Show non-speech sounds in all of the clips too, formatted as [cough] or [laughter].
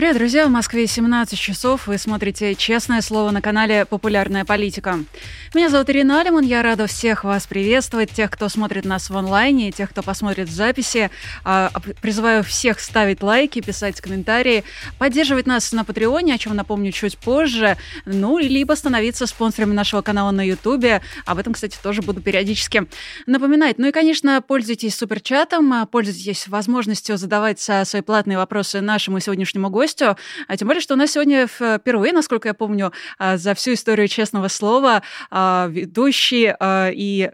Привет, друзья! В Москве 17 часов. Вы смотрите «Честное слово» на канале «Популярная политика». Меня зовут Ирина Алиман. Я рада всех вас приветствовать, тех, кто смотрит нас в онлайне, тех, кто посмотрит в записи. А, призываю всех ставить лайки, писать комментарии, поддерживать нас на Патреоне, о чем напомню чуть позже, ну, либо становиться спонсорами нашего канала на Ютубе. Об этом, кстати, тоже буду периодически напоминать. Ну и, конечно, пользуйтесь суперчатом, пользуйтесь возможностью задавать свои платные вопросы нашему сегодняшнему гостю, гостю. А тем более, что у нас сегодня впервые, насколько я помню, а, за всю историю честного слова а, ведущий а, и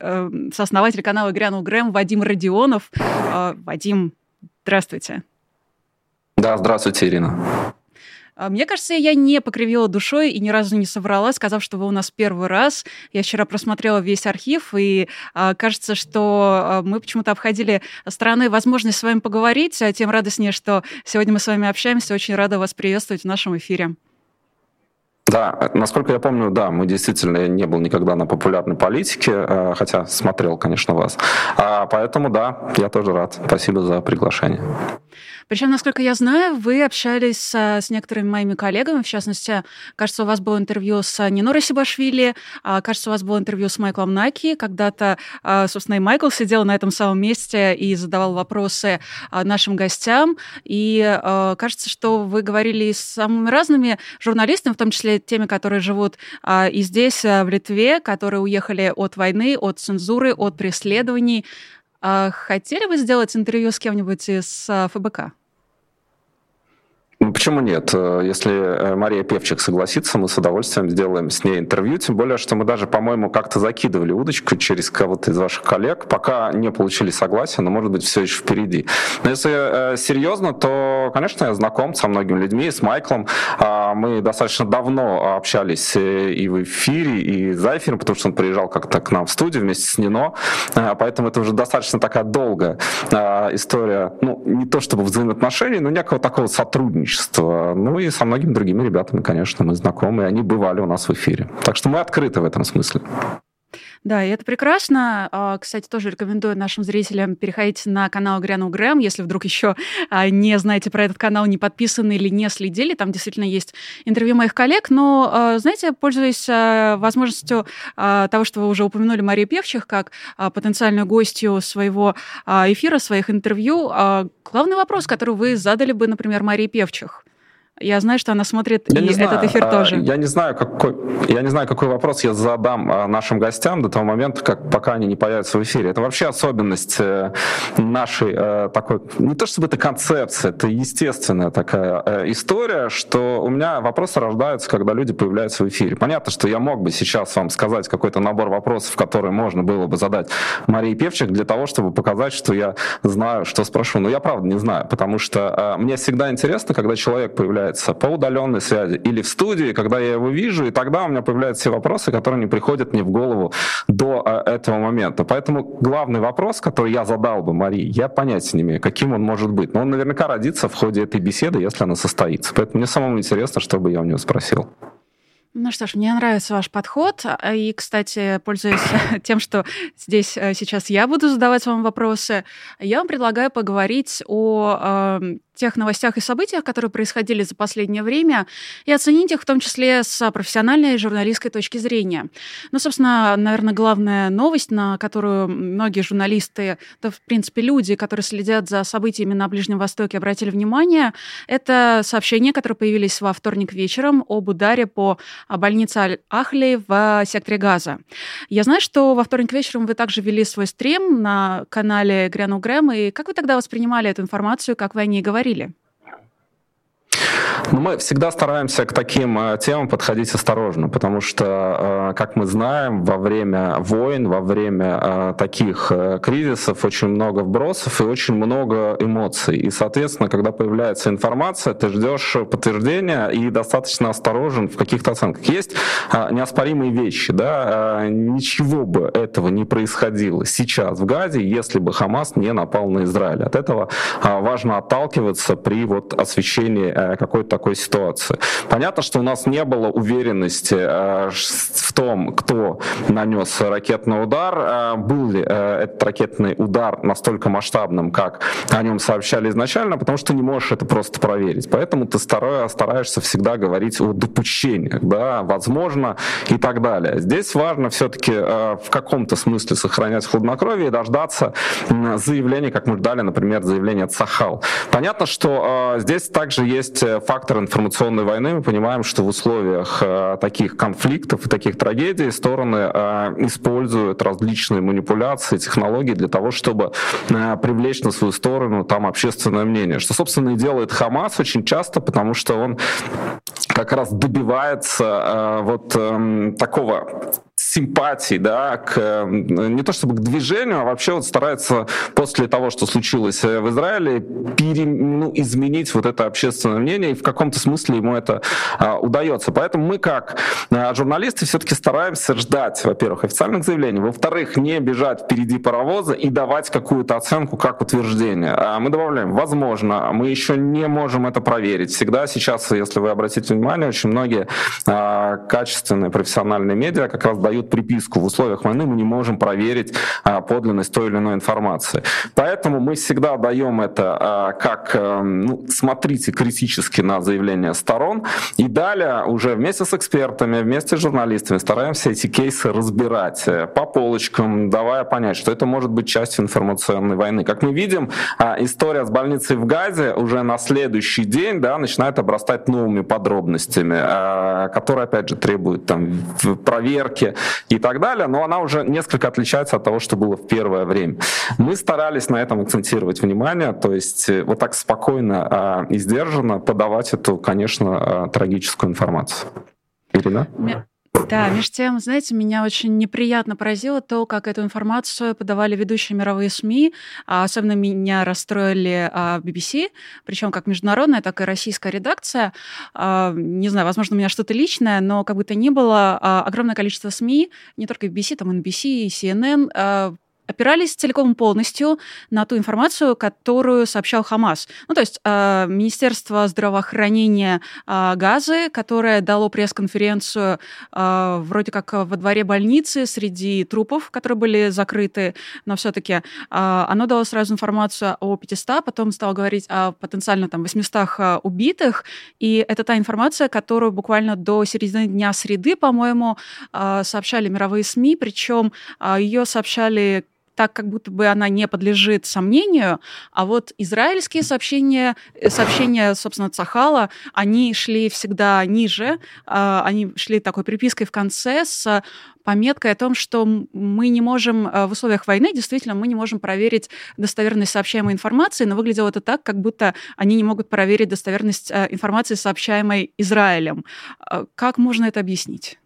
сооснователь канала «Грянул Грэм» Вадим Родионов. Вадим, здравствуйте. Да, здравствуйте, Ирина. А, мне кажется, я не покривила душой и ни разу не соврала, сказав, что вы у нас первый раз. Я вчера просмотрела весь архив, и а, кажется, что а, мы почему-то обходили стороной возможность с вами поговорить, тем радостнее, что сегодня мы с вами общаемся. Очень рада вас приветствовать в нашем эфире. Да, насколько я помню, да, мы действительно не был никогда на популярной политике, хотя смотрел, конечно, вас. Поэтому да, я тоже рад. Спасибо за приглашение. Причем, насколько я знаю, вы общались с, с некоторыми моими коллегами, в частности, кажется, у вас было интервью с Нинорой Сибашвили, а, кажется, у вас было интервью с Майклом Наки, когда-то, а, собственно, и Майкл сидел на этом самом месте и задавал вопросы нашим гостям, и кажется, что вы говорили с самыми разными журналистами, в том числе теми, которые живут и здесь, в Литве, которые уехали от войны, от цензуры, от преследований. Хотели бы сделать интервью с кем-нибудь из ФБК? Ну, почему нет? Э, если э, Мария Певчик согласится, мы с удовольствием сделаем с ней интервью. Тем более, что мы даже, по-моему, как-то закидывали удочку через кого-то из ваших коллег, пока не получили согласия, но, может быть, все еще впереди. Но если э, серьезно, то, конечно, я знаком со многими людьми, с Майклом. Э, мы достаточно давно общались э, и в эфире, и за эфиром, потому что он приезжал как-то к нам в студию вместе с Нино. Э, поэтому это уже достаточно такая долгая история, ну, не то чтобы взаимоотношений, но некого такого сотрудничества сотрудничество. Ну и со многими другими ребятами, конечно, мы знакомы, они бывали у нас в эфире. Так что мы открыты в этом смысле. Да, и это прекрасно. А, кстати, тоже рекомендую нашим зрителям переходить на канал Грянул Грэм, если вдруг еще а, не знаете про этот канал, не подписаны или не следили. Там действительно есть интервью моих коллег. Но, а, знаете, пользуясь возможностью того, что вы уже упомянули Марию Певчих как потенциальную гостью своего эфира, своих интервью, главный вопрос, который вы задали бы, например, Марии Певчих – я знаю, что она смотрит я и этот эфир а, тоже. Я не знаю, какой, я не знаю, какой вопрос я задам а, нашим гостям до того момента, как пока они не появятся в эфире. Это вообще особенность э, нашей э, такой, не то чтобы это концепция, это естественная такая э, история, что у меня вопросы рождаются, когда люди появляются в эфире. Понятно, что я мог бы сейчас вам сказать какой-то набор вопросов, которые можно было бы задать Марии Певчик для того, чтобы показать, что я знаю, что спрошу. Но я правда не знаю, потому что мне всегда интересно, когда человек появляется появляется по удаленной связи или в студии, когда я его вижу, и тогда у меня появляются все вопросы, которые не приходят мне в голову до а, этого момента. Поэтому главный вопрос, который я задал бы Марии, я понятия не имею, каким он может быть. Но он наверняка родится в ходе этой беседы, если она состоится. Поэтому мне самому интересно, что бы я у нее спросил. Ну что ж, мне нравится ваш подход. И, кстати, пользуясь [laughs] тем, что здесь э, сейчас я буду задавать вам вопросы, я вам предлагаю поговорить о э, тех новостях и событиях, которые происходили за последнее время, и оценить их в том числе с профессиональной и журналистской точки зрения. Ну, собственно, наверное, главная новость, на которую многие журналисты, да, в принципе, люди, которые следят за событиями на Ближнем Востоке, обратили внимание, это сообщения, которые появились во вторник вечером об ударе по больнице Аль-Ахли в секторе Газа. Я знаю, что во вторник вечером вы также вели свой стрим на канале Грянул Грэм, и как вы тогда воспринимали эту информацию, как вы о ней говорили? Говорили? Ну, мы всегда стараемся к таким э, темам подходить осторожно, потому что, э, как мы знаем, во время войн, во время э, таких кризисов очень много вбросов и очень много эмоций. И, соответственно, когда появляется информация, ты ждешь подтверждения и достаточно осторожен в каких-то оценках. Есть неоспоримые вещи, да, ничего бы этого не происходило сейчас в Газе, если бы Хамас не напал на Израиль. От этого важно отталкиваться при вот освещении какой-то такой ситуации. Понятно, что у нас не было уверенности в том, кто нанес ракетный удар, был ли этот ракетный удар настолько масштабным, как о нем сообщали изначально, потому что не можешь это просто проверить. Поэтому ты стараешься всегда говорить о допущениях, да, возможно и так далее. Здесь важно все-таки в каком-то смысле сохранять хладнокровие и дождаться заявления, как мы ждали, например, заявление Цахал. Понятно, что э, здесь также есть э, фактор информационной войны. Мы понимаем, что в условиях э, таких конфликтов и таких трагедий стороны э, используют различные манипуляции, технологии для того, чтобы э, привлечь на свою сторону там общественное мнение. Что, собственно, и делает Хамас очень часто, потому что он как раз добивается э, вот э, такого симпатии, да, к, не то чтобы к движению, а вообще вот старается после того, что случилось э, в Израиле, пере, ну, изменить вот это общественное мнение, и в каком-то смысле ему это а, удается. Поэтому мы, как а, журналисты, все-таки стараемся ждать, во-первых, официальных заявлений, во-вторых, не бежать впереди паровоза и давать какую-то оценку как утверждение. А мы добавляем, возможно, мы еще не можем это проверить. Всегда сейчас, если вы обратите внимание, очень многие а, качественные профессиональные медиа как раз дают приписку. В условиях войны мы не можем проверить а, подлинность той или иной информации. Поэтому мы всегда даем это а, как, а, ну, смотрите критически на заявления сторон, и далее уже вместе с экспертами, вместе с журналистами стараемся эти кейсы разбирать э, по полочкам, давая понять, что это может быть частью информационной войны. Как мы видим, а, история с больницей в Газе уже на следующий день да, начинает обрастать новыми подробностями, а, которые, опять же, требуют там, проверки, и так далее, но она уже несколько отличается от того, что было в первое время. Мы старались на этом акцентировать внимание, то есть э, вот так спокойно а, и сдержанно подавать эту, конечно, а, трагическую информацию. Ирина? Да, между тем, знаете, меня очень неприятно поразило то, как эту информацию подавали ведущие мировые СМИ. А особенно меня расстроили BBC, причем как международная, так и российская редакция. А, не знаю, возможно, у меня что-то личное, но как бы то ни было, а, огромное количество СМИ, не только BBC, там NBC, CNN, опирались целиком и полностью на ту информацию, которую сообщал Хамас. Ну, то есть э, Министерство здравоохранения э, Газы, которое дало пресс-конференцию э, вроде как во дворе больницы среди трупов, которые были закрыты, но все-таки э, оно дало сразу информацию о 500, потом стало говорить о потенциально там 800 убитых, и это та информация, которую буквально до середины дня среды, по-моему, э, сообщали мировые СМИ, причем э, ее сообщали так, как будто бы она не подлежит сомнению, а вот израильские сообщения, э, сообщения, собственно, Цахала, они шли всегда ниже, а, они шли такой припиской в конце с пометкой о том, что мы не можем э, в условиях войны, действительно, мы не можем проверить достоверность сообщаемой информации, но выглядело это так, как будто они не могут проверить достоверность э, информации, сообщаемой Израилем. Как можно это объяснить?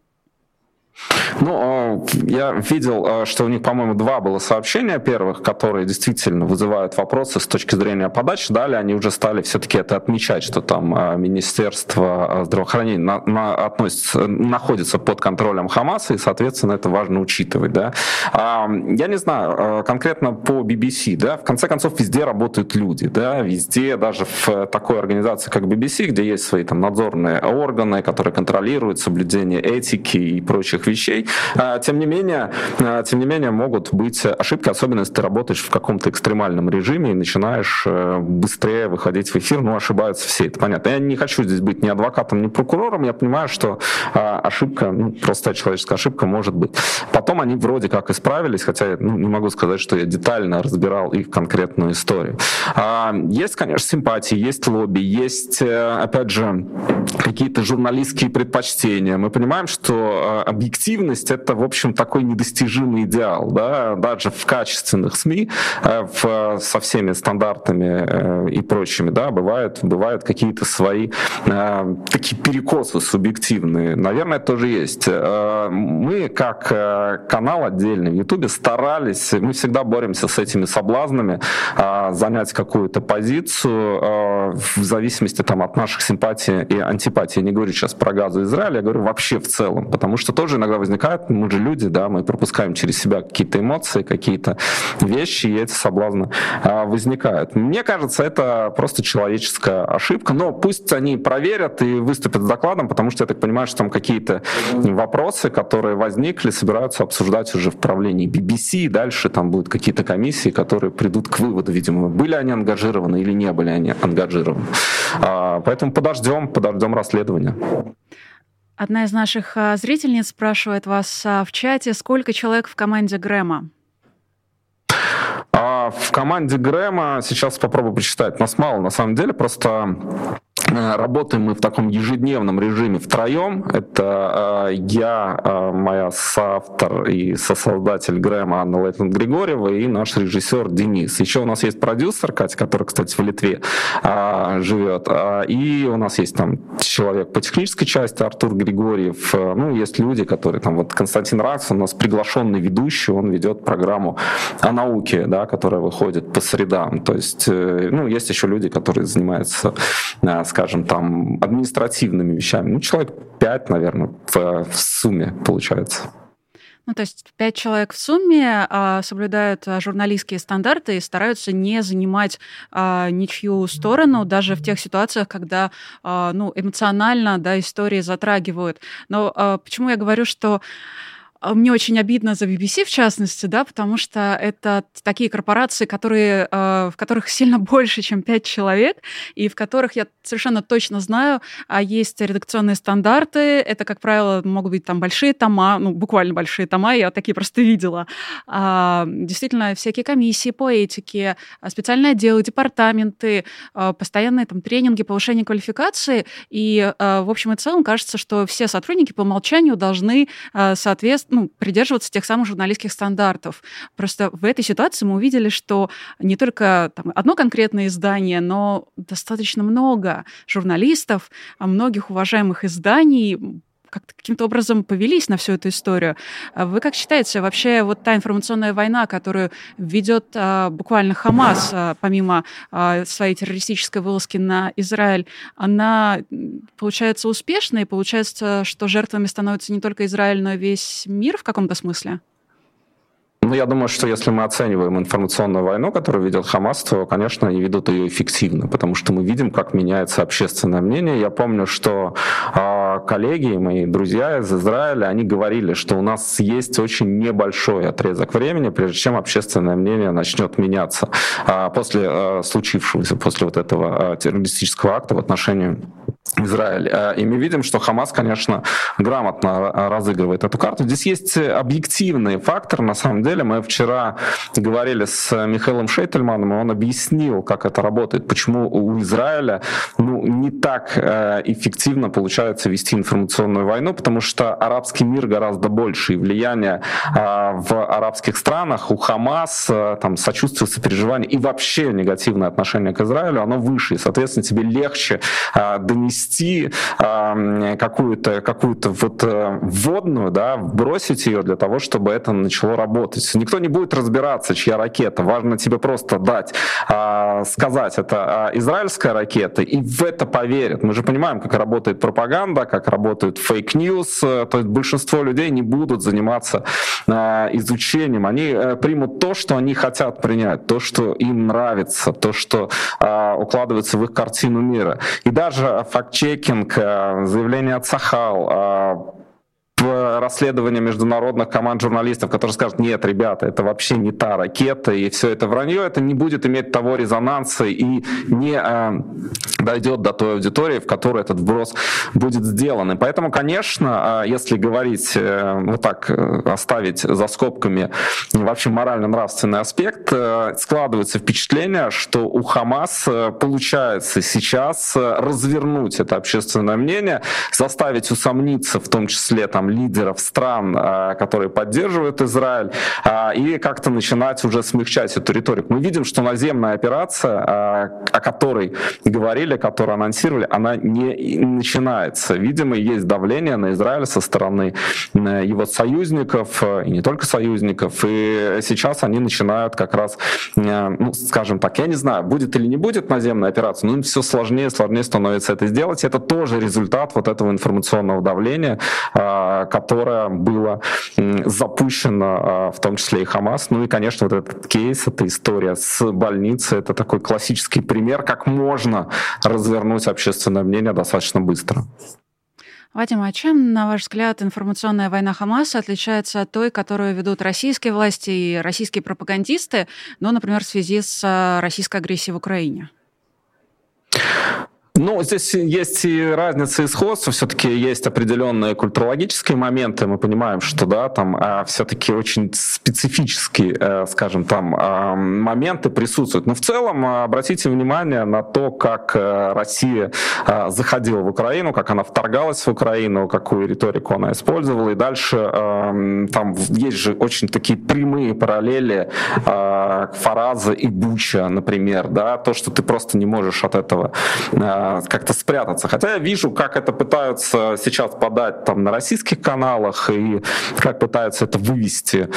Ну, а, я видел, а, что у них, по-моему, два было сообщения первых, которые действительно вызывают вопросы с точки зрения подачи. Далее они уже стали все-таки это отмечать, что там а, Министерство здравоохранения на, на, относится, находится под контролем Хамаса, и, соответственно, это важно учитывать. Да? Я не знаю, конкретно по BBC, да, в конце концов, везде работают люди, да, везде, даже в такой организации, как BBC, где есть свои там надзорные органы, которые контролируют соблюдение этики и прочих вещей. А, тем не менее, а, тем не менее могут быть ошибки, особенно если ты работаешь в каком-то экстремальном режиме и начинаешь э, быстрее выходить в эфир, ну, ошибаются все, это понятно. Я не хочу здесь быть ни адвокатом, ни прокурором, я понимаю, что а, ошибка, ну, простая человеческая ошибка может быть. Потом они вроде как исправились, хотя ну, не могу сказать, что я детально разбирал их конкретную историю. Есть, конечно, симпатии, есть лобби, есть, э, опять же, какие-то журналистские предпочтения. Мы понимаем, что объективно объективность — это, в общем, такой недостижимый идеал, да, даже в качественных СМИ, э, в, со всеми стандартами э, и прочими, да, бывают, бывают какие-то свои э, такие перекосы субъективные. Наверное, тоже есть. Мы, как канал отдельный в Ютубе, старались, мы всегда боремся с этими соблазнами, занять какую-то позицию в зависимости там, от наших симпатий и антипатий. Я не говорю сейчас про газу Израиля, я говорю вообще в целом, потому что тоже иногда возникает, мы же люди, да, мы пропускаем через себя какие-то эмоции, какие-то вещи, и эти соблазны а, возникают. Мне кажется, это просто человеческая ошибка, но пусть они проверят и выступят с докладом, потому что я так понимаю, что там какие-то вопросы, которые возникли, собираются обсуждать уже в правлении BBC, и дальше там будут какие-то комиссии, которые придут к выводу, видимо, были они ангажированы или не были они ангажированы. А, поэтому подождем, подождем расследования. Одна из наших а, зрительниц спрашивает вас а, в чате, сколько человек в команде Грэма? А в команде Грэма сейчас попробую почитать. Нас мало, на самом деле, просто работаем мы в таком ежедневном режиме втроем. Это э, я, э, моя соавтор и сосоздатель Грэма Анна Лейтон Григорьева и наш режиссер Денис. Еще у нас есть продюсер Катя, который, кстати, в Литве э, живет. Э, и у нас есть там человек по технической части, Артур Григорьев. Э, ну, есть люди, которые там, вот Константин Ракс, у нас приглашенный ведущий, он ведет программу о науке, да, которая выходит по средам. То есть, э, ну, есть еще люди, которые занимаются, э, скажем, там, административными вещами. Ну, человек пять, наверное, в, в сумме получается. Ну, то есть пять человек в сумме а, соблюдают а, журналистские стандарты и стараются не занимать а, ничью сторону, даже в тех ситуациях, когда а, ну, эмоционально да, истории затрагивают. Но а, почему я говорю, что мне очень обидно за BBC, в частности, да, потому что это такие корпорации, которые, а, в которых сильно [laughs] больше, чем пять человек, и в которых я совершенно точно знаю, а есть редакционные стандарты. Это, как правило, могут быть там большие тома, ну, буквально большие тома, я такие просто видела. Действительно, всякие комиссии по этике, специальные отделы, департаменты, постоянные там тренинги, повышение квалификации. И, в общем и целом, кажется, что все сотрудники по умолчанию должны соответствовать ну, придерживаться тех самых журналистских стандартов. Просто в этой ситуации мы увидели, что не только там, одно конкретное издание, но достаточно много журналистов, а многих уважаемых изданий как-то каким-то образом повелись на всю эту историю. А вы как считаете, вообще вот та информационная война, которую ведет а, буквально Хамас, а, помимо а, своей террористической вылазки на Израиль, она получается успешной? Получается, что жертвами становится не только Израиль, но и весь мир в каком-то смысле? Ну, я думаю, что если мы оцениваем информационную войну, которую ведет Хамас, то, конечно, они ведут ее эффективно, потому что мы видим, как меняется общественное мнение. Я помню, что э, коллеги, мои друзья из Израиля, они говорили, что у нас есть очень небольшой отрезок времени, прежде чем общественное мнение начнет меняться. Э, после э, случившегося, после вот этого э, террористического акта в отношении Израиль. И мы видим, что Хамас, конечно, грамотно разыгрывает эту карту. Здесь есть объективный фактор, на самом деле. Мы вчера говорили с Михаилом Шейтельманом, и он объяснил, как это работает, почему у Израиля ну, не так э, эффективно получается вести информационную войну, потому что арабский мир гораздо больше, и влияние э, в арабских странах у Хамас, э, там, сочувствие, сопереживание и вообще негативное отношение к Израилю, оно выше, и, соответственно, тебе легче донести какую-то какую вот вводную, да, бросить ее для того, чтобы это начало работать никто не будет разбираться, чья ракета. Важно тебе просто дать, а, сказать, это а, израильская ракета, и в это поверят. Мы же понимаем, как работает пропаганда, как работает фейк-ньюс. То есть большинство людей не будут заниматься а, изучением. Они а, примут то, что они хотят принять, то, что им нравится, то, что а, укладывается в их картину мира. И даже факт-чекинг, а, заявление от Сахал, а, расследование международных команд журналистов, которые скажут, нет, ребята, это вообще не та ракета, и все это вранье, это не будет иметь того резонанса и не э, дойдет до той аудитории, в которой этот вброс будет сделан. И поэтому, конечно, э, если говорить, э, вот так э, оставить за скобками вообще морально-нравственный аспект, э, складывается впечатление, что у Хамас получается сейчас развернуть это общественное мнение, заставить усомниться в том числе там лидеров стран, а, которые поддерживают Израиль, а, и как-то начинать уже смягчать эту риторику. Мы видим, что наземная операция, а, о которой говорили, которую анонсировали, она не начинается. Видимо, есть давление на Израиль со стороны его союзников, и не только союзников, и сейчас они начинают как раз, ну, скажем так, я не знаю, будет или не будет наземная операция, но им все сложнее и сложнее становится это сделать. Это тоже результат вот этого информационного давления, которое было запущено в том числе и Хамас. Ну и, конечно, вот этот кейс, эта история с больницей, это такой классический пример, как можно развернуть общественное мнение достаточно быстро. Вадим, а чем, на ваш взгляд, информационная война Хамаса отличается от той, которую ведут российские власти и российские пропагандисты, ну, например, в связи с э, российской агрессией в Украине? Ну, здесь есть и разница и сходство, все-таки есть определенные культурологические моменты, мы понимаем, что, да, там а, все-таки очень специфические, э, скажем, там а, моменты присутствуют. Но в целом а, обратите внимание на то, как э, Россия а, заходила в Украину, как она вторгалась в Украину, какую риторику она использовала, и дальше а, там есть же очень такие прямые параллели а, Фараза и Буча, например, да, то, что ты просто не можешь от этого а, как-то спрятаться. Хотя я вижу, как это пытаются сейчас подать там на российских каналах и как пытаются это вывести,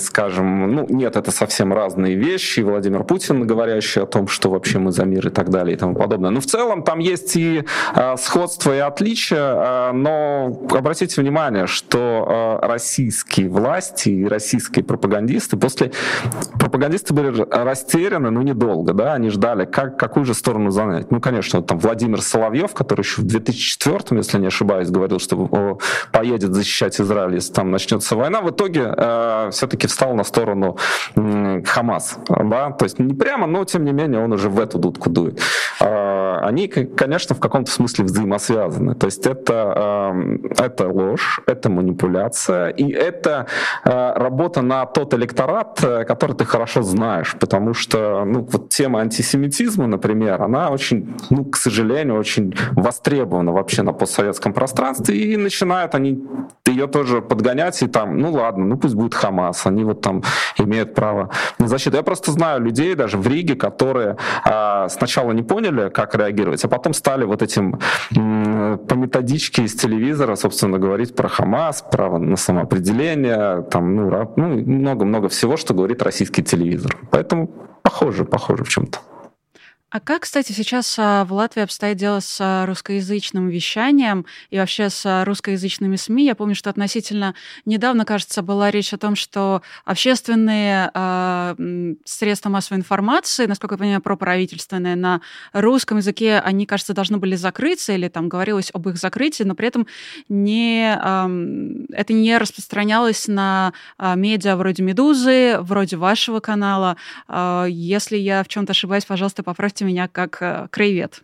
скажем, ну нет, это совсем разные вещи. Владимир Путин, говорящий о том, что вообще мы за мир и так далее и тому подобное. Но в целом там есть и а, сходства и отличия, а, но обратите внимание, что а, российские власти и российские пропагандисты после пропагандисты были растеряны, но недолго, да, они ждали, как, какую же сторону занять. Ну, конечно, там Владимир Соловьев, который еще в 2004, если не ошибаюсь, говорил, что поедет защищать Израиль, если там начнется война, в итоге э, все-таки встал на сторону э, Хамас. Да? То есть не прямо, но тем не менее он уже в эту дудку дует. Э, они, конечно, в каком-то смысле взаимосвязаны. То есть это, э, это ложь, это манипуляция, и это э, работа на тот электорат, э, который ты хорошо знаешь, потому что ну, вот тема антисемитизма, например, она очень, ну, к сожалению, очень востребована вообще на постсоветском пространстве, и начинают они ее тоже подгонять, и там, ну ладно, ну пусть будет Хамас, они вот там имеют право на защиту. Я просто знаю людей даже в Риге, которые а, сначала не поняли, как реагировать, а потом стали вот этим по методичке из телевизора, собственно, говорить про Хамас, право на самоопределение, там, ну, ну много-много всего, что говорит российский телевизор. Поэтому похоже, похоже в чем-то. А как, кстати, сейчас а, в Латвии обстоит дело с русскоязычным вещанием и вообще с русскоязычными СМИ? Я помню, что относительно недавно, кажется, была речь о том, что общественные э, средства массовой информации, насколько я понимаю, проправительственные на русском языке, они, кажется, должны были закрыться или там говорилось об их закрытии, но при этом не, э, это не распространялось на э, медиа вроде «Медузы», вроде вашего канала. Э, если я в чем-то ошибаюсь, пожалуйста, поправьте представьте меня как э, краевед.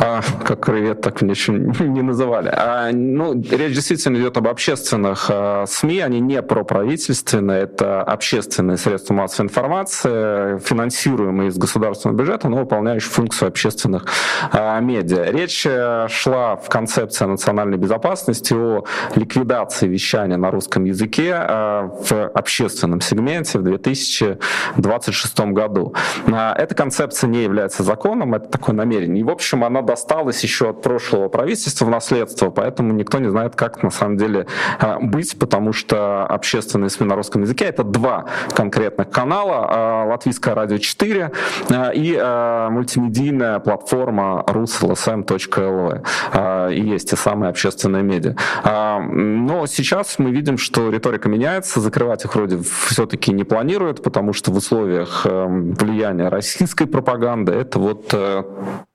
А, как кревет, так еще [laughs] не называли. А, ну, речь действительно идет об общественных а, СМИ, они не проправительственные, это общественные средства массовой информации, финансируемые из государственного бюджета, но выполняющие функцию общественных а, медиа. Речь э, шла в концепции национальной безопасности о ликвидации вещания на русском языке а, в общественном сегменте в 2026 году. А, эта концепция не является законом, это такое намерение. И, в общем, она досталась еще от прошлого правительства в наследство, поэтому никто не знает, как на самом деле а, быть, потому что общественные СМИ на русском языке — это два конкретных канала, а, Латвийское радио 4 а, и мультимедийная платформа ruslsm.lv. И есть те самые общественные медиа. Но сейчас мы видим, что риторика меняется, закрывать их вроде все-таки не планируют, потому что в условиях эм, влияния российской пропаганды это вот э,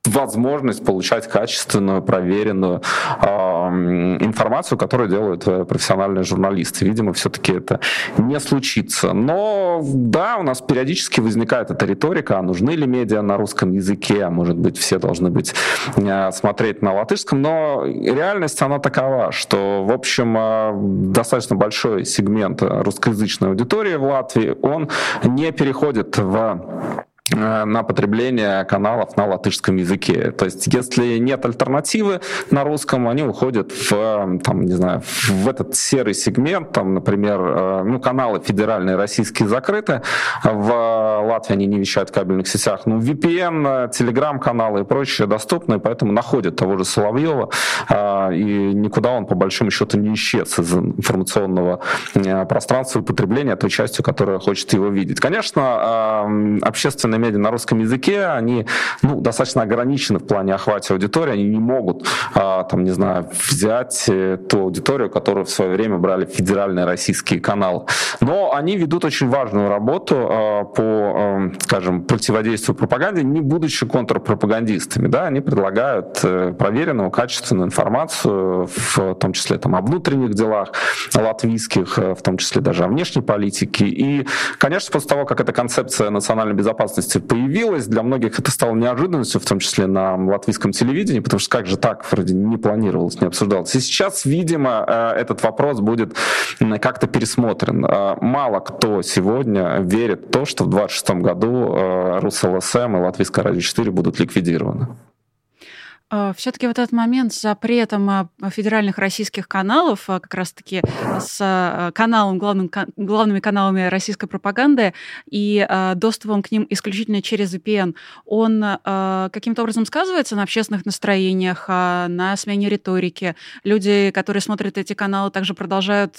возможность получать качественную, проверенную э, информацию, которую делают э, профессиональные журналисты. Видимо, все-таки это не случится. Но да, у нас периодически возникает эта риторика, а нужны ли медиа на русском языке, а может быть, все должны быть э, смотреть на латышском. Но реальность, она такова, что, в общем, э, достаточно большой сегмент русскоязычной аудитории в Латвии, он не переходит в на потребление каналов на латышском языке. То есть, если нет альтернативы на русском, они уходят в, там, не знаю, в этот серый сегмент, там, например, э, ну, каналы федеральные российские закрыты, в Латвии они не вещают в кабельных сетях, ну, VPN, телеграм-каналы и прочее доступны, поэтому находят того же Соловьева, э, и никуда он, по большому счету, не исчез из информационного пространства и потребления той частью, которая хочет его видеть. Конечно, общественные современные медиа на русском языке, они ну, достаточно ограничены в плане охвата аудитории, они не могут, а, там, не знаю, взять э, ту аудиторию, которую в свое время брали федеральные российские каналы. Но они ведут очень важную работу а, по, а, скажем, противодействию пропаганде, не будучи контрпропагандистами. Да? Они предлагают э, проверенную, качественную информацию, в том числе там, о внутренних делах латвийских, э, в том числе даже о внешней политике. И, конечно, после того, как эта концепция национальной безопасности появилась, для многих это стало неожиданностью, в том числе на латвийском телевидении, потому что как же так, вроде не планировалось, не обсуждалось. И сейчас, видимо, э, этот вопрос будет как-то пересмотрен. Э, мало кто сегодня верит в то, что в 2026 году РусЛСМ и Латвийское радио 4 будут ликвидированы. А, Все-таки вот этот момент с запретом а, федеральных российских каналов, а, как раз-таки с каналом, главным, главными каналами российской пропаганды и доступом к ним исключительно через VPN, он каким-то образом сказывается на общественных настроениях, на смене риторики. Люди, которые смотрят эти каналы, также продолжают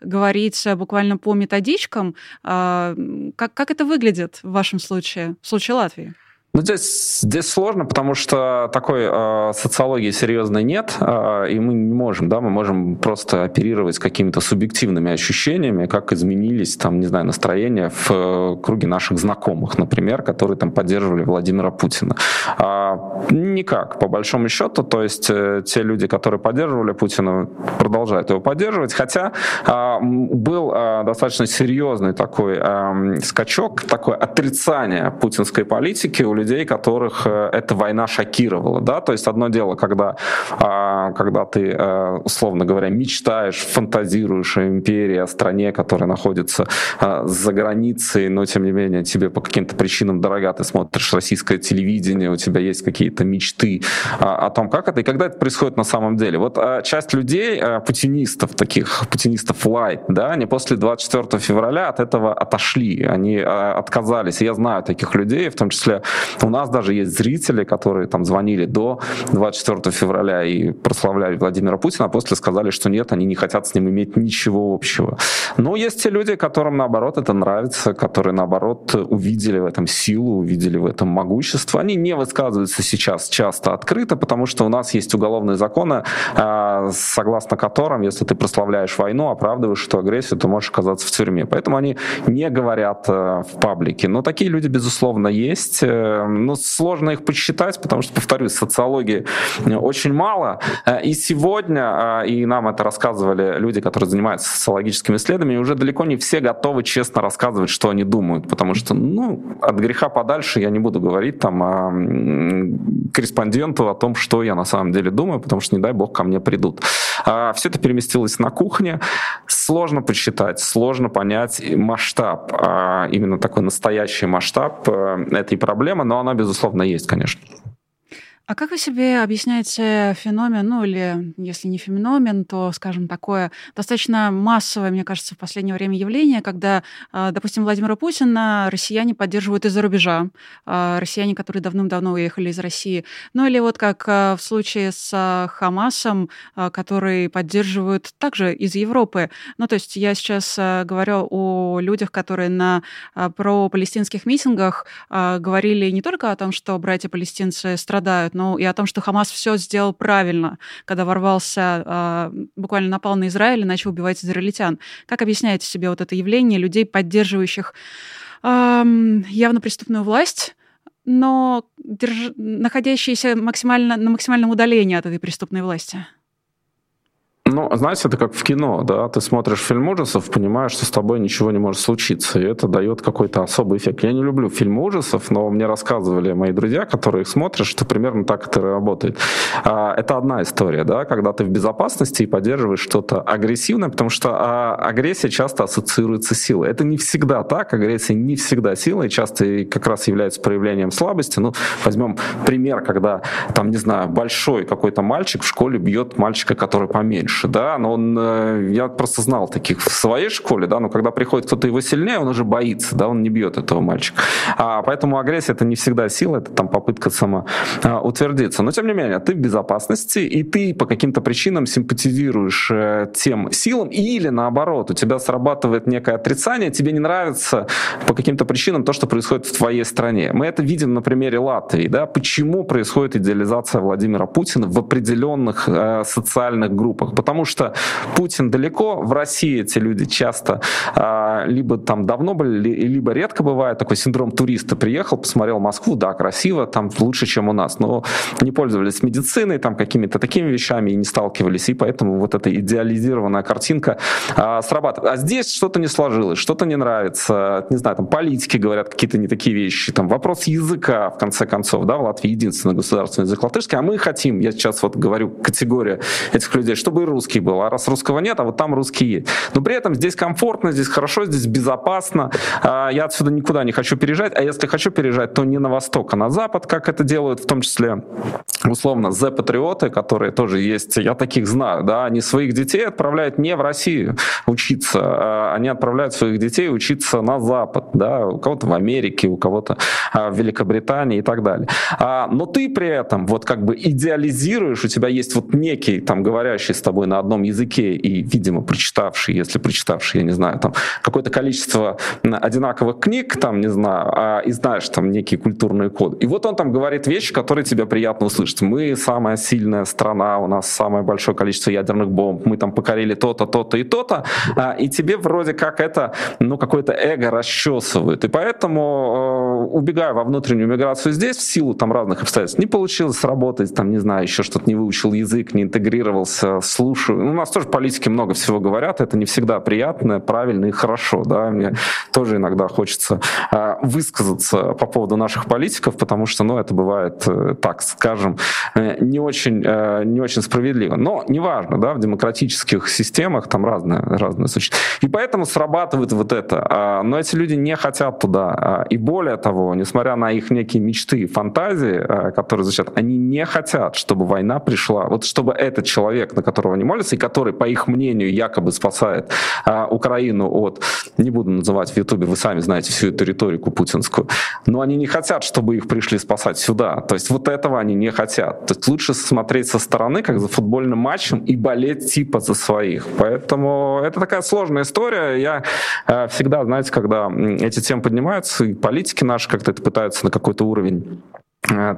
говорить буквально по методичкам. Как, как это выглядит в вашем случае, в случае Латвии? Ну, здесь, здесь сложно, потому что такой э, социологии серьезной нет, э, и мы не можем, да, мы можем просто оперировать какими-то субъективными ощущениями, как изменились, там, не знаю, настроения в э, круге наших знакомых, например, которые там поддерживали Владимира Путина. А, никак, по большому счету, то есть э, те люди, которые поддерживали Путина, продолжают его поддерживать, хотя э, был э, достаточно серьезный такой э, скачок, такое отрицание путинской политики у людей, которых э, эта война шокировала, да, то есть одно дело, когда, а, когда ты, условно говоря, мечтаешь, фантазируешь о империи, о стране, которая находится а, за границей, но тем не менее тебе по каким-то причинам дорога, ты смотришь российское телевидение, у тебя есть какие-то мечты а, о том, как это и когда это происходит на самом деле. Вот часть людей, путинистов таких, путинистов light, да, они после 24 февраля от этого отошли, они отказались. Я знаю таких людей, в том числе у нас даже есть зрители, которые там звонили до 24 февраля и прославляли Владимира Путина, а после сказали, что нет, они не хотят с ним иметь ничего общего. Но есть те люди, которым наоборот это нравится, которые наоборот увидели в этом силу, увидели в этом могущество. Они не высказываются сейчас часто открыто, потому что у нас есть уголовные законы, а, согласно которым, если ты прославляешь войну, оправдываешь эту агрессию, то можешь оказаться в тюрьме. Поэтому они не говорят э, в паблике. Но такие люди, безусловно, есть. Э, ну, сложно их подсчитать, потому что, повторюсь, социологии очень мало. Э, и сегодня, э, и нам это рассказывали люди, которые занимаются социологическими исследованиями, уже далеко не все готовы честно рассказывать, что они думают, потому что, ну, от греха подальше я не буду говорить там о корреспонденту о том, что я на самом деле думаю, потому что, не дай бог, ко мне придут. А, все это переместилось на кухне. Сложно подсчитать, сложно понять масштаб, а, именно такой настоящий масштаб э, этой проблемы, но она, безусловно, есть, конечно. А как вы себе объясняете феномен, ну или если не феномен, то, скажем, такое достаточно массовое, мне кажется, в последнее время явление, когда, а, допустим, Владимира Путина россияне поддерживают из-за рубежа, а, россияне, которые давным-давно уехали из России, ну или вот как а, в случае с Хамасом, который поддерживают также из Европы. Ну то есть я сейчас говорю о людях, которые на про-палестинских митингах говорили не только о том, что братья-палестинцы страдают, но и о том, что Хамас все сделал правильно, когда ворвался, а, буквально напал на Израиль и начал убивать израильтян. Как объясняете себе вот это явление людей, поддерживающих явно преступную власть, но держ... находящиеся максимально, на максимальном удалении от этой преступной власти? Ну, знаете, это как в кино, да, ты смотришь фильм ужасов, понимаешь, что с тобой ничего не может случиться, и это дает какой-то особый эффект. Я не люблю фильмы ужасов, но мне рассказывали мои друзья, которые их смотрят, что примерно так это работает. А, это одна история, да, когда ты в безопасности и поддерживаешь что-то агрессивное, потому что а, агрессия часто ассоциируется с силой. Это не всегда так, агрессия не всегда сила, и часто как раз является проявлением слабости. Ну, возьмем пример, когда, там, не знаю, большой какой-то мальчик в школе бьет мальчика, который поменьше выше, да, но он, э, я просто знал таких в своей школе, да, но когда приходит кто-то его сильнее, он уже боится, да, он не бьет этого мальчика. А, поэтому агрессия это не всегда сила, это там попытка самоутвердиться. Но тем не менее, ты в безопасности, и ты по каким-то причинам симпатизируешь э, тем силам, или наоборот, у тебя срабатывает некое отрицание, тебе не нравится по каким-то причинам то, что происходит в твоей стране. Мы это видим на примере Латвии, да, почему происходит идеализация Владимира Путина в определенных э, социальных группах, потому что Путин далеко, в России эти люди часто э, либо там давно были, либо редко бывает, такой синдром туриста. Приехал, посмотрел Москву, да, красиво, там лучше, чем у нас, но не пользовались медициной, там какими-то такими вещами и не сталкивались, и поэтому вот эта идеализированная картинка э, срабатывает. А здесь что-то не сложилось, что-то не нравится, не знаю, там политики говорят какие-то не такие вещи, там вопрос языка, в конце концов, да, в Латвии единственный государственный язык латышский, а мы хотим, я сейчас вот говорю категория этих людей, чтобы русский был, а раз русского нет, а вот там русский есть. Но при этом здесь комфортно, здесь хорошо, здесь безопасно, а, я отсюда никуда не хочу переезжать, а если хочу переезжать, то не на восток, а на запад, как это делают в том числе условно Z-патриоты, которые тоже есть, я таких знаю, да, они своих детей отправляют не в Россию учиться, а они отправляют своих детей учиться на Запад, да, у кого-то в Америке, у кого-то а, в Великобритании и так далее. А, но ты при этом вот как бы идеализируешь, у тебя есть вот некий там говорящий с тобой на одном языке и, видимо, прочитавший, если прочитавший, я не знаю, там какое-то количество одинаковых книг, там, не знаю, а, и знаешь там некие культурные коды. И вот он там говорит вещи, которые тебе приятно услышать. Мы самая сильная страна, у нас самое большое количество ядерных бомб, мы там покорили то-то, то-то и то-то, а, и тебе вроде как это, ну, какое-то эго расчесывают. И поэтому, э, убегая во внутреннюю миграцию здесь, в силу там разных обстоятельств, не получилось сработать, там, не знаю, еще что-то не выучил язык, не интегрировался, слушаю. Ну, у нас тоже политики много всего говорят, это не всегда приятно, правильно и хорошо, да, мне тоже иногда хочется э, высказаться по поводу наших политиков, потому что, ну, это бывает, э, так скажем, э, не очень, э, не очень справедливо. Но неважно, да, в демократических системах там разное, разное существует. И поэтому срабатывает вот это. А, но эти люди не хотят туда. А, и более того, несмотря на их некие мечты и фантазии, а, которые защищают, они не хотят, чтобы война пришла. Вот чтобы этот человек, на которого они молятся, и который, по их мнению, якобы спасает Украину от, не буду называть в Ютубе, вы сами знаете всю эту риторику путинскую, но они не хотят, чтобы их пришли спасать сюда. То есть вот этого они не хотят. То есть лучше смотреть со стороны, как за футбольным матчем, и болеть типа за своих. Поэтому это такая сложная история. Я э, всегда, знаете, когда эти темы поднимаются, и политики наши как-то это пытаются на какой-то уровень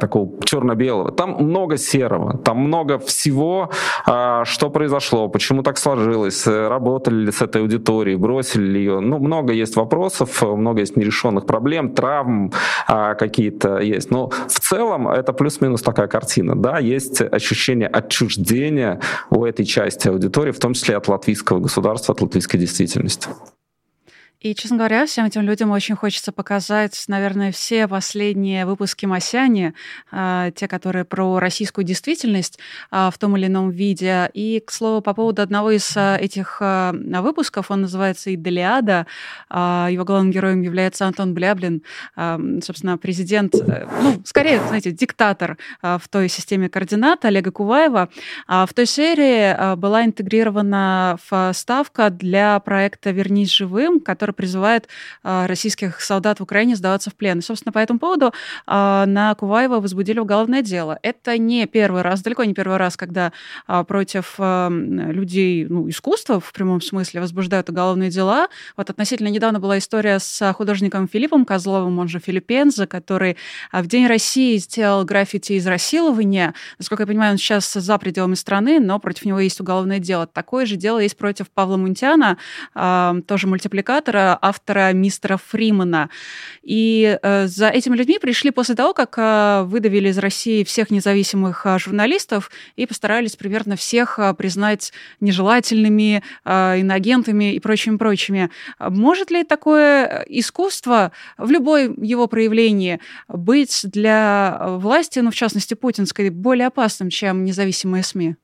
такого черно-белого. Там много серого, там много всего, а, что произошло, почему так сложилось, э, работали ли с этой аудиторией, бросили ли ее. Ну, много есть вопросов, много есть нерешенных проблем, травм а, какие-то есть. Но в целом это плюс-минус такая картина. Да, есть ощущение отчуждения у этой части аудитории, в том числе от латвийского государства, от латвийской действительности. И, честно говоря, всем этим людям очень хочется показать, наверное, все последние выпуски Масяни, э, те, которые про российскую действительность э, в том или ином виде. И, к слову, по поводу одного из э, этих выпусков, он называется «Иделиада», э, его главным героем является Антон Бляблин, собственно, президент, э, ну, скорее, знаете, диктатор в той системе координат Олега Куваева. В той серии была интегрирована вставка для проекта «Вернись живым», который призывает а, российских солдат в Украине сдаваться в плен. И, собственно, по этому поводу а, на Куваева возбудили уголовное дело. Это не первый раз, далеко не первый раз, когда а, против людей ну, искусства в прямом смысле возбуждают уголовные дела. Вот относительно недавно была история с художником Филиппом Козловым, он же Филиппенза, который в День России сделал граффити из расилования. Насколько я понимаю, он сейчас за пределами страны, но против него есть уголовное дело. Такое же дело есть против Павла Мунтяна, тоже мультипликатора, автора, автора мистера Фримана. И э, за этими людьми пришли после того, как э, выдавили из России всех независимых э, журналистов и постарались примерно всех э, признать нежелательными, э, иноагентами и прочими-прочими. Может ли такое искусство в любой его проявлении быть для власти, ну, в частности, путинской, более опасным, чем независимые СМИ?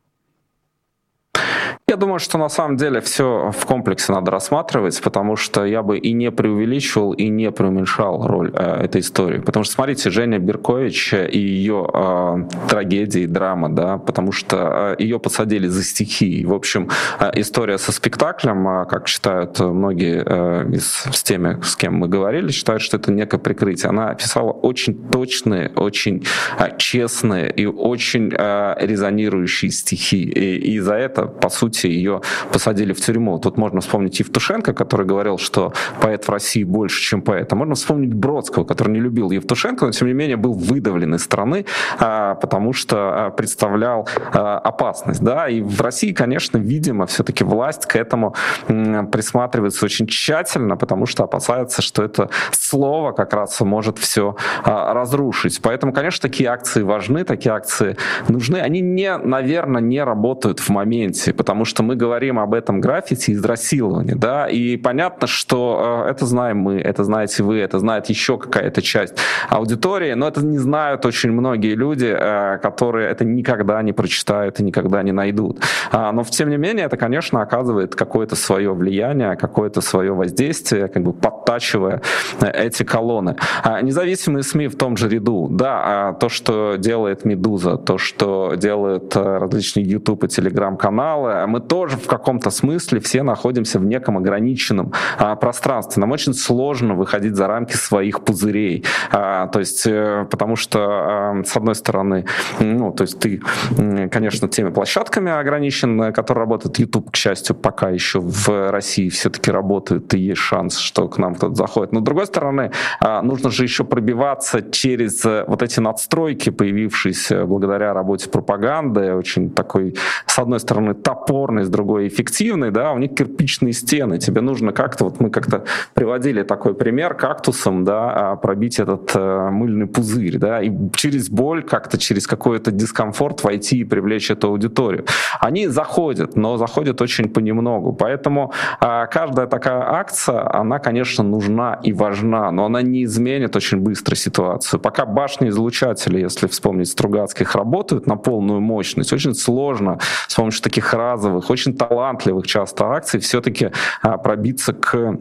Я думаю, что на самом деле все в комплексе надо рассматривать, потому что я бы и не преувеличивал, и не преуменьшал роль э, этой истории. Потому что, смотрите, Женя Беркович и ее э, трагедия драма, да, потому что э, ее посадили за стихи. В общем, э, история со спектаклем, э, как считают многие э, из, с теми, с кем мы говорили, считают, что это некое прикрытие. Она писала очень точные, очень э, честные и очень э, резонирующие стихи. И, и за это, по сути, сути, ее посадили в тюрьму. Тут можно вспомнить Евтушенко, который говорил, что поэт в России больше, чем поэт. А можно вспомнить Бродского, который не любил Евтушенко, но тем не менее был выдавлен из страны, а, потому что а, представлял а, опасность. Да? И в России, конечно, видимо, все-таки власть к этому присматривается очень тщательно, потому что опасается, что это слово как раз может все разрушить. Поэтому, конечно, такие акции важны, такие акции нужны. Они, не, наверное, не работают в моменте, потому потому что мы говорим об этом граффити изнасиловании, да, и понятно, что э, это знаем мы, это знаете вы, это знает еще какая-то часть аудитории, но это не знают очень многие люди, э, которые это никогда не прочитают и никогда не найдут. А, но, тем не менее, это, конечно, оказывает какое-то свое влияние, какое-то свое воздействие, как бы подтачивая э, эти колонны. А, независимые СМИ в том же ряду, да, а то, что делает «Медуза», то, что делают различные YouTube и Telegram-каналы, мы тоже в каком-то смысле все находимся в неком ограниченном а, пространстве. Нам очень сложно выходить за рамки своих пузырей. А, то есть, э, потому что, а, с одной стороны, ну, то есть ты, конечно, теми площадками ограничен, которые работают. YouTube, к счастью, пока еще в России все-таки работает, и есть шанс, что к нам кто-то заходит. Но, с другой стороны, а, нужно же еще пробиваться через э, вот эти надстройки, появившиеся благодаря работе пропаганды, очень такой, с одной стороны, топор опорный, с другой эффективный, да, у них кирпичные стены. Тебе нужно как-то, вот мы как-то приводили такой пример кактусом, да, а, пробить этот э, мыльный пузырь, да, и через боль как-то, через какой-то дискомфорт войти и привлечь эту аудиторию. Они заходят, но заходят очень понемногу. Поэтому э, каждая такая акция, она, конечно, нужна и важна, но она не изменит очень быстро ситуацию. Пока башни излучатели, если вспомнить Стругацких, работают на полную мощность, очень сложно с помощью таких разовых базовых, очень талантливых часто акций все-таки а, пробиться к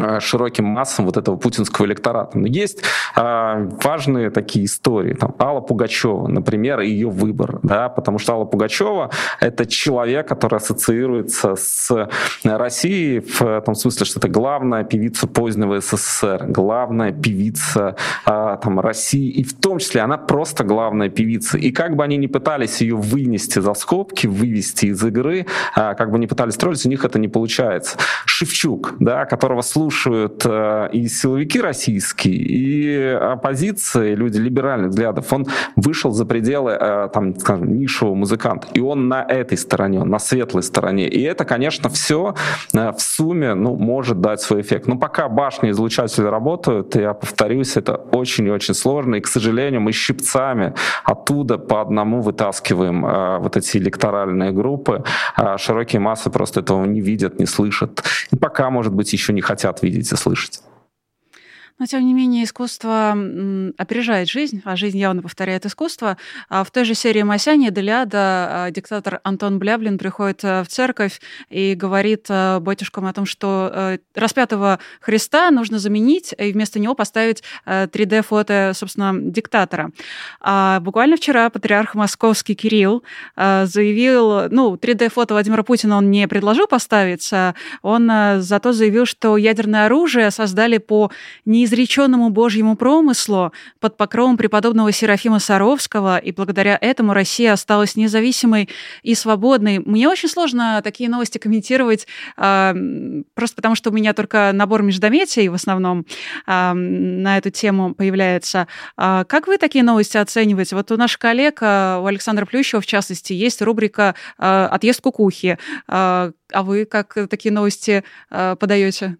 а, широким массам вот этого путинского электората. Но есть а, важные такие истории. Там, Алла Пугачева, например, ее выбор. Да, потому что Алла Пугачева — это человек, который ассоциируется с Россией в том смысле, что это главная певица позднего СССР, главная певица а, там, России, и в том числе она просто главная певица. И как бы они ни пытались ее вынести за скобки, вывести из игры, игры, а, как бы не пытались строить, у них это не получается. Шевчук, да, которого слушают э, и силовики российские, и оппозиция, люди либеральных взглядов, он вышел за пределы, э, там, скажем, нишевого музыканта, и он на этой стороне, на светлой стороне. И это, конечно, все э, в сумме, ну, может дать свой эффект. Но пока башни излучатели работают, я повторюсь, это очень и очень сложно, и, к сожалению, мы щипцами оттуда по одному вытаскиваем вот эти электоральные группы, а широкие массы просто этого не видят, не слышат. И пока, может быть, еще не хотят видеть и слышать. Но, тем не менее, искусство опережает жизнь, а жизнь явно повторяет искусство. А в той же серии «Масяня» Деляда а, диктатор Антон Бляблин приходит э, в церковь и говорит э, батюшкам о том, что э, распятого Христа нужно заменить и вместо него поставить 3D-фото, собственно, диктатора. А буквально вчера патриарх московский Кирилл заявил, ну, 3D-фото Владимира Путина он не предложил поставить, он зато заявил, что ядерное оружие создали по не неизреченному Божьему промыслу под покровом преподобного Серафима Саровского, и благодаря этому Россия осталась независимой и свободной. Мне очень сложно такие новости комментировать, э, просто потому что у меня только набор междометий в основном э, на эту тему появляется. Э, как вы такие новости оцениваете? Вот у наших коллег, у Александра Плющева, в частности, есть рубрика «Отъезд кукухи». А вы как такие новости подаете?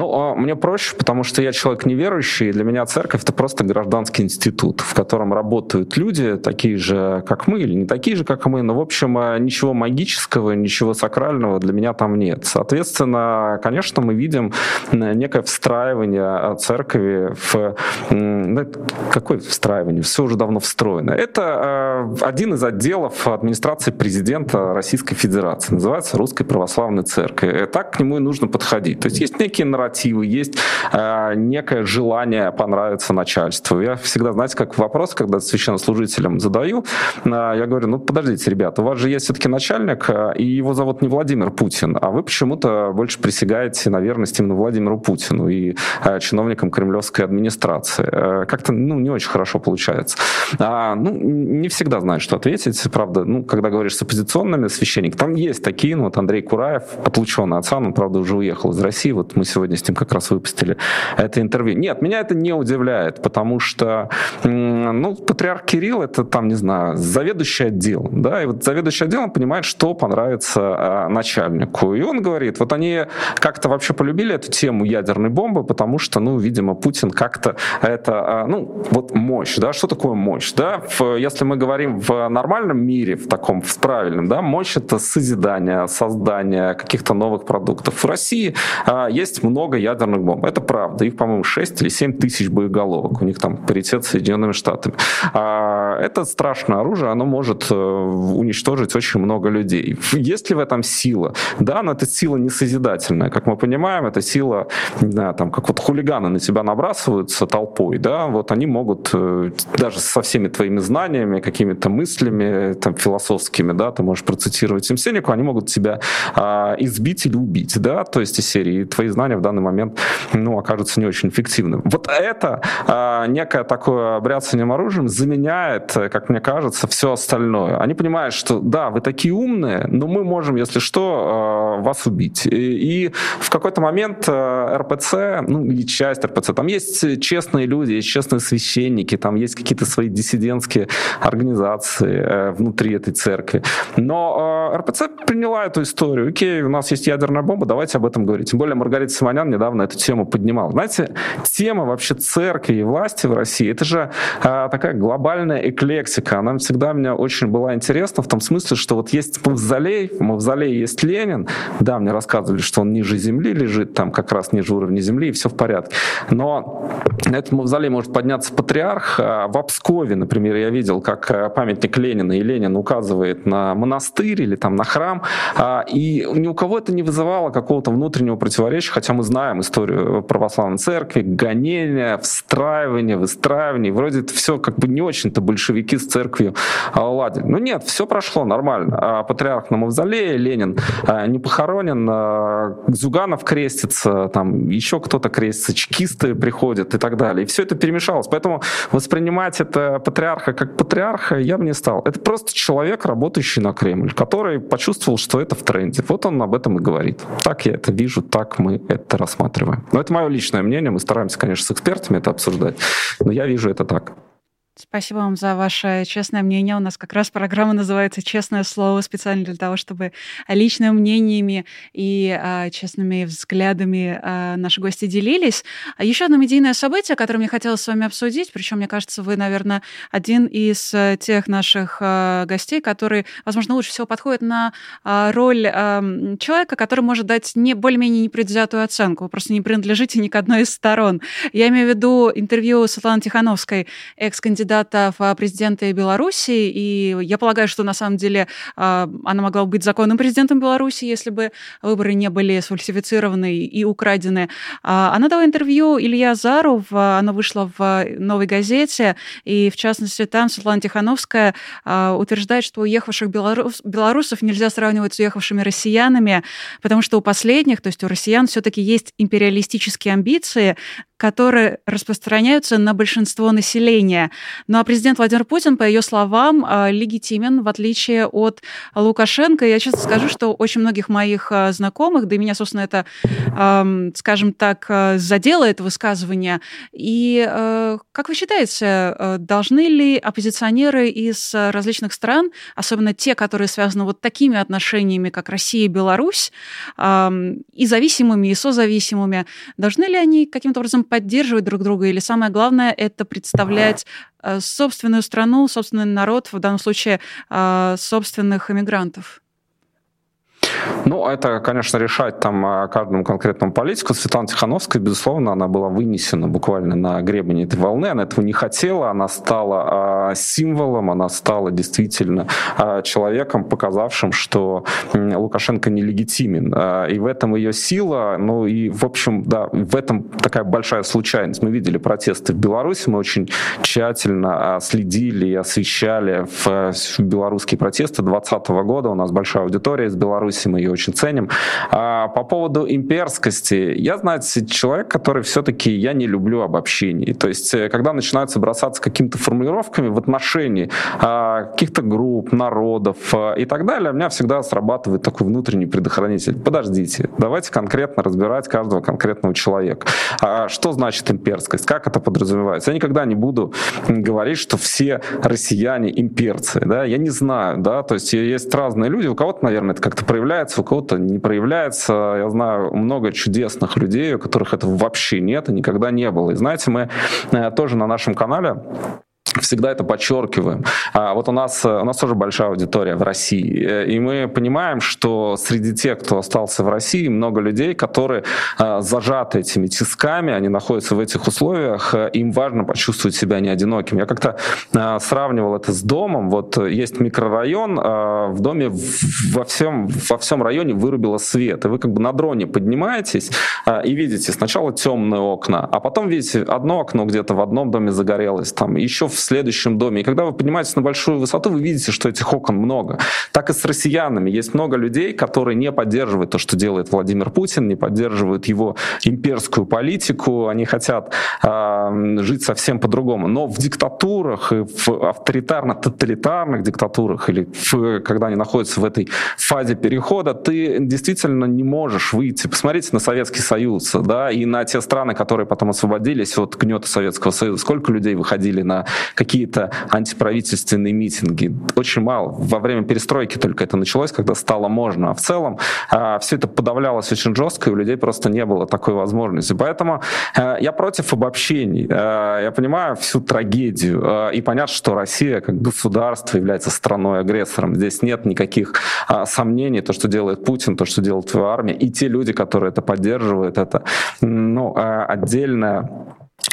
Ну, а мне проще, потому что я человек неверующий, и для меня церковь — это просто гражданский институт, в котором работают люди, такие же, как мы, или не такие же, как мы, но, в общем, э, ничего магического, ничего сакрального для меня там нет. Соответственно, конечно, мы видим некое встраивание церкви в... Ну, какое встраивание? Все уже давно встроено. Это один из отделов администрации президента Российской Федерации. Называется Русской Православной Церкви. Так к нему и нужно подходить. То есть есть некие нарративы, есть э, некое желание понравиться начальству. Я всегда, знаете, как вопрос, когда священнослужителям задаю, э, я говорю, ну подождите, ребята, у вас же есть все-таки начальник, э, и его зовут не Владимир Путин, а вы почему-то больше присягаете на верность именно Владимиру Путину и э, чиновникам кремлевской администрации. Э, как-то, ну, не очень хорошо получается. А, ну, не всегда знаю, что ответить. Правда, ну, когда говоришь с оппозиционными священниками, там есть такие, ну, вот Андрей Кураев, отлученный отца, он, правда, уже уехал из России, вот мы сегодня ним как раз выпустили это интервью. Нет, меня это не удивляет, потому что, ну, патриарх Кирилл это там, не знаю, заведующий отделом, да, и вот заведующий отделом понимает, что понравится а, начальнику. И он говорит, вот они как-то вообще полюбили эту тему ядерной бомбы, потому что, ну, видимо, Путин как-то это, а, ну, вот мощь, да, что такое мощь, да, в, если мы говорим в нормальном мире, в таком, в правильном, да, мощь это созидание, создание каких-то новых продуктов. В России а, есть много ядерных бомб. Это правда. Их, по-моему, 6 или 7 тысяч боеголовок. У них там паритет с Соединенными Штатами. А, это страшное оружие, оно может э, уничтожить очень много людей. Есть ли в этом сила? Да, но эта сила не созидательная. Как мы понимаем, это сила, не знаю, там, как вот хулиганы на тебя набрасываются толпой, да, вот они могут э, даже со всеми твоими знаниями, какими-то мыслями там, философскими, да, ты можешь процитировать им Сенеку, они могут тебя а, избить или убить, да, то есть из серии твои знания в данный момент, ну, окажутся не очень эффективными. Вот это а, некое такое бряцанием оружием заменяет, как мне кажется, все остальное. Они понимают, что да, вы такие умные, но мы можем, если что, а, вас убить. И, и в какой-то момент а, РПЦ, ну, или часть РПЦ, там есть честные люди, есть честные священники, там есть какие-то свои диссидентские организации э, внутри этой церкви. Но э, РПЦ приняла эту историю. Окей, у нас есть ядерная бомба, давайте об этом говорить. Тем более Маргарита Симонян недавно эту тему поднимала. Знаете, тема вообще церкви и власти в России, это же э, такая глобальная эклексика. Она всегда мне очень была интересна в том смысле, что вот есть мавзолей, в мавзолее есть Ленин. Да, мне рассказывали, что он ниже земли лежит, там как раз ниже уровня земли, и все в порядке. Но на этом мавзолее может подняться патриарх. В Обскове, например, я видел, как памятник Ленина, и Ленин указывает на монастырь или там на храм, а, и ни у кого это не вызывало какого-то внутреннего противоречия, хотя мы знаем историю православной церкви, гонения, встраивания, выстраивания, вроде это все как бы не очень-то большевики с церковью а, ладили. Но нет, все прошло нормально. А патриарх на мавзолее, Ленин не похоронен, Зюганов крестится, там еще кто-то крестится, чекисты приходят и так далее. И все это перемешалось. Поэтому воспринимать это патриарха как патриарха я бы не стал. Это просто человек, работающий на Кремль, который почувствовал, что это в тренде. Вот он об этом и говорит. Так я это вижу, так мы это рассматриваем. Но это мое личное мнение. Мы стараемся, конечно, с экспертами это обсуждать. Но я вижу это так. Спасибо вам за ваше честное мнение. У нас как раз программа называется «Честное слово» специально для того, чтобы личными мнениями и а, честными взглядами а, наши гости делились. А еще одно медийное событие, которое мне хотелось с вами обсудить, причем, мне кажется, вы, наверное, один из э, тех наших а, гостей, который, возможно, лучше всего подходит на а, роль а, человека, который может дать не, более-менее непредвзятую оценку. Вы просто не принадлежите ни к одной из сторон. Я имею в виду интервью Светланы Тихановской, экс-кандидата кандидата в президенты Беларуси, и я полагаю, что на самом деле а, она могла быть законным президентом Беларуси, если бы выборы не были сфальсифицированы и украдены. А, она дала интервью Илья Зару, оно вышло в «Новой газете», и в частности там Светлана Тихановская а, утверждает, что уехавших белорус, белорусов нельзя сравнивать с уехавшими россиянами, потому что у последних, то есть у россиян все-таки есть империалистические амбиции, которые распространяются на большинство населения. Ну а президент Владимир Путин, по ее словам, а, легитимен, в отличие от Лукашенко. Я честно скажу, что очень многих моих а, знакомых, да и меня, собственно, это, скажем так, задело это высказывание. И как вы считаете, должны ли оппозиционеры из различных стран, особенно те, которые связаны вот такими отношениями, как Россия и Беларусь, и зависимыми, и созависимыми, должны ли они каким-то образом поддерживать друг друга? Или самое главное, это представлять э, собственную страну, собственный народ, в данном случае э, собственных иммигрантов? Ну, это, конечно, решать там а, каждому конкретному политику. Светлана Тихановская, безусловно, она была вынесена буквально на гребень этой волны. Она этого не хотела. Она стала а, символом, она стала действительно а, человеком, показавшим, что Лукашенко нелегитимен. А, и в этом ее сила. Ну и, в общем, да, в этом такая большая случайность. Мы видели протесты в Беларуси, мы очень тщательно а, следили и освещали в белорусские протесты 2020 года. У нас большая аудитория из Беларуси, мы ее очень ценим. А по поводу имперскости, я, знаете, человек, который все-таки я не люблю обобщений. То есть, э, когда начинаются бросаться какими-то формулировками в отношении а, каких-то групп, народов а, и так далее, у меня всегда срабатывает такой внутренний предохранитель. Подождите, давайте конкретно разбирать каждого конкретного человека. А что значит имперскость? Как это подразумевается? Я никогда не буду говорить, что все россияне имперцы. Да? Я не знаю. Да? То есть есть разные люди, у кого-то, наверное, это как-то проявляется, у кого-то не проявляется. Я знаю много чудесных людей, у которых этого вообще нет и никогда не было. И знаете, мы э, тоже на нашем канале всегда это подчеркиваем. А вот у нас, у нас тоже большая аудитория в России, и мы понимаем, что среди тех, кто остался в России, много людей, которые а, зажаты этими тисками, они находятся в этих условиях, им важно почувствовать себя не одиноким. Я как-то а, сравнивал это с домом. Вот есть микрорайон, а, в доме во всем, во всем районе вырубило свет, и вы как бы на дроне поднимаетесь и видите сначала темные окна, а потом видите одно окно где-то в одном доме загорелось, там еще в следующем доме. И когда вы поднимаетесь на большую высоту, вы видите, что этих окон много. Так и с россиянами. Есть много людей, которые не поддерживают то, что делает Владимир Путин, не поддерживают его имперскую политику. Они хотят э, жить совсем по-другому. Но в диктатурах, и в авторитарно-тоталитарных диктатурах, или в, когда они находятся в этой фазе перехода, ты действительно не можешь выйти. Посмотрите на Советский Союз, да, и на те страны, которые потом освободились от гнета Советского Союза. Сколько людей выходили на какие-то антиправительственные митинги. Очень мало. Во время перестройки только это началось, когда стало можно. А в целом э, все это подавлялось очень жестко, и у людей просто не было такой возможности. Поэтому э, я против обобщений. Э, я понимаю всю трагедию. Э, и понятно, что Россия как государство является страной-агрессором. Здесь нет никаких э, сомнений. То, что делает Путин, то, что делает твоя армия, и те люди, которые это поддерживают, это. Ну, э,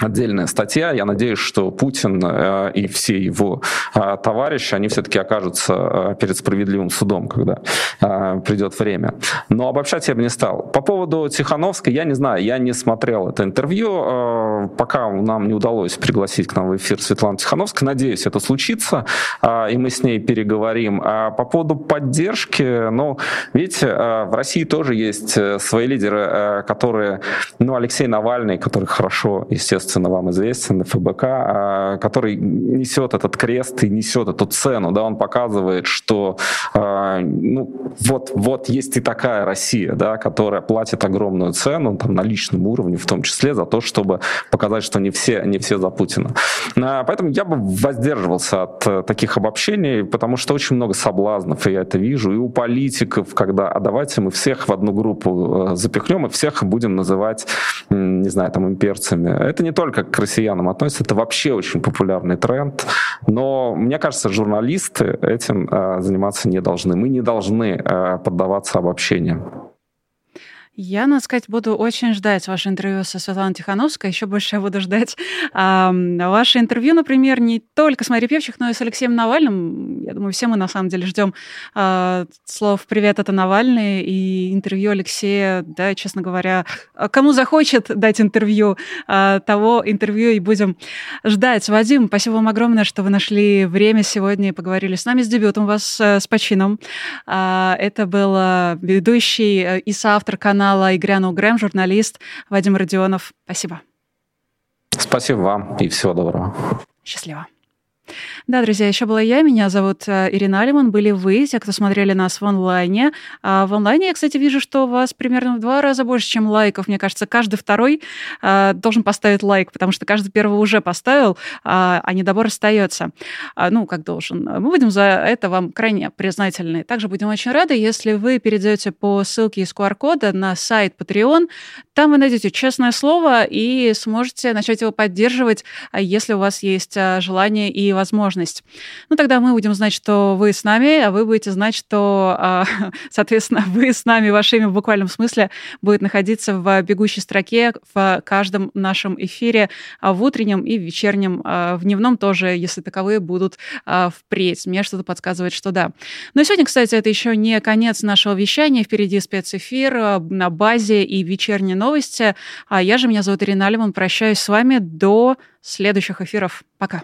отдельная статья. Я надеюсь, что Путин э, и все его э, товарищи, они все-таки окажутся э, перед справедливым судом, когда придет время. Но обобщать я бы не стал. По поводу Тихановской, я не знаю, я не смотрел это интервью, пока нам не удалось пригласить к нам в эфир Светлану Тихановскую. Надеюсь, это случится, и мы с ней переговорим. А по поводу поддержки, ну, видите, в России тоже есть свои лидеры, которые, ну, Алексей Навальный, который хорошо, естественно, естественно, вам известен, ФБК, а, который несет этот крест и несет эту цену, да, он показывает, что а, ну, вот, вот есть и такая Россия, да, которая платит огромную цену там, на личном уровне, в том числе за то, чтобы показать, что не все, не все за Путина. А, поэтому я бы воздерживался от э, таких обобщений, потому что очень много соблазнов, и я это вижу, и у политиков, когда, а давайте мы всех в одну группу э, запихнем и всех будем называть, не знаю, там, имперцами. Это не только к россиянам относится, это вообще очень популярный тренд. Но мне кажется, журналисты этим э, заниматься не должны. Мы не должны э, поддаваться обобщениям. Я, надо сказать, буду очень ждать ваше интервью со Светланой Тихановской. Еще больше я буду ждать [laughs] а, ваше интервью, например, не только с Марией Певчих, но и с Алексеем Навальным. Я думаю, все мы на самом деле ждем а, слов «Привет, это Навальный» и интервью Алексея, да, честно говоря, кому захочет дать интервью, а, того интервью и будем ждать. Вадим, спасибо вам огромное, что вы нашли время сегодня и поговорили с нами с дебютом вас э, с почином. А, это был э, ведущий э, и соавтор канала канала «И грянул Грэм» журналист Вадим Родионов. Спасибо. Спасибо вам и всего доброго. Счастливо. Да, друзья, еще была я, меня зовут э, Ирина Алиман, были вы, те, кто смотрели нас в онлайне. А в онлайне я, кстати, вижу, что у вас примерно в два раза больше, чем лайков. Мне кажется, каждый второй а, должен поставить лайк, потому что каждый первый уже поставил, а, а недобор остается. А, ну, как должен. Мы будем за это вам крайне признательны. Также будем очень рады, если вы перейдете по ссылке из QR-кода на сайт Patreon. Там вы найдете честное слово и сможете начать его поддерживать, если у вас есть желание и возможность. Ну, тогда мы будем знать, что вы с нами, а вы будете знать, что, а, [laughs] соответственно, вы с нами, ваше имя в буквальном смысле будет находиться в бегущей строке в каждом нашем эфире а, в утреннем и вечернем, а, в дневном тоже, если таковые будут впредь. Мне что-то подсказывает, что да. Но сегодня, кстати, это еще не конец нашего вещания. Впереди спецэфир на базе и вечерние новости. А я же, меня зовут Ирина Алиман, прощаюсь с вами до следующих эфиров. Пока.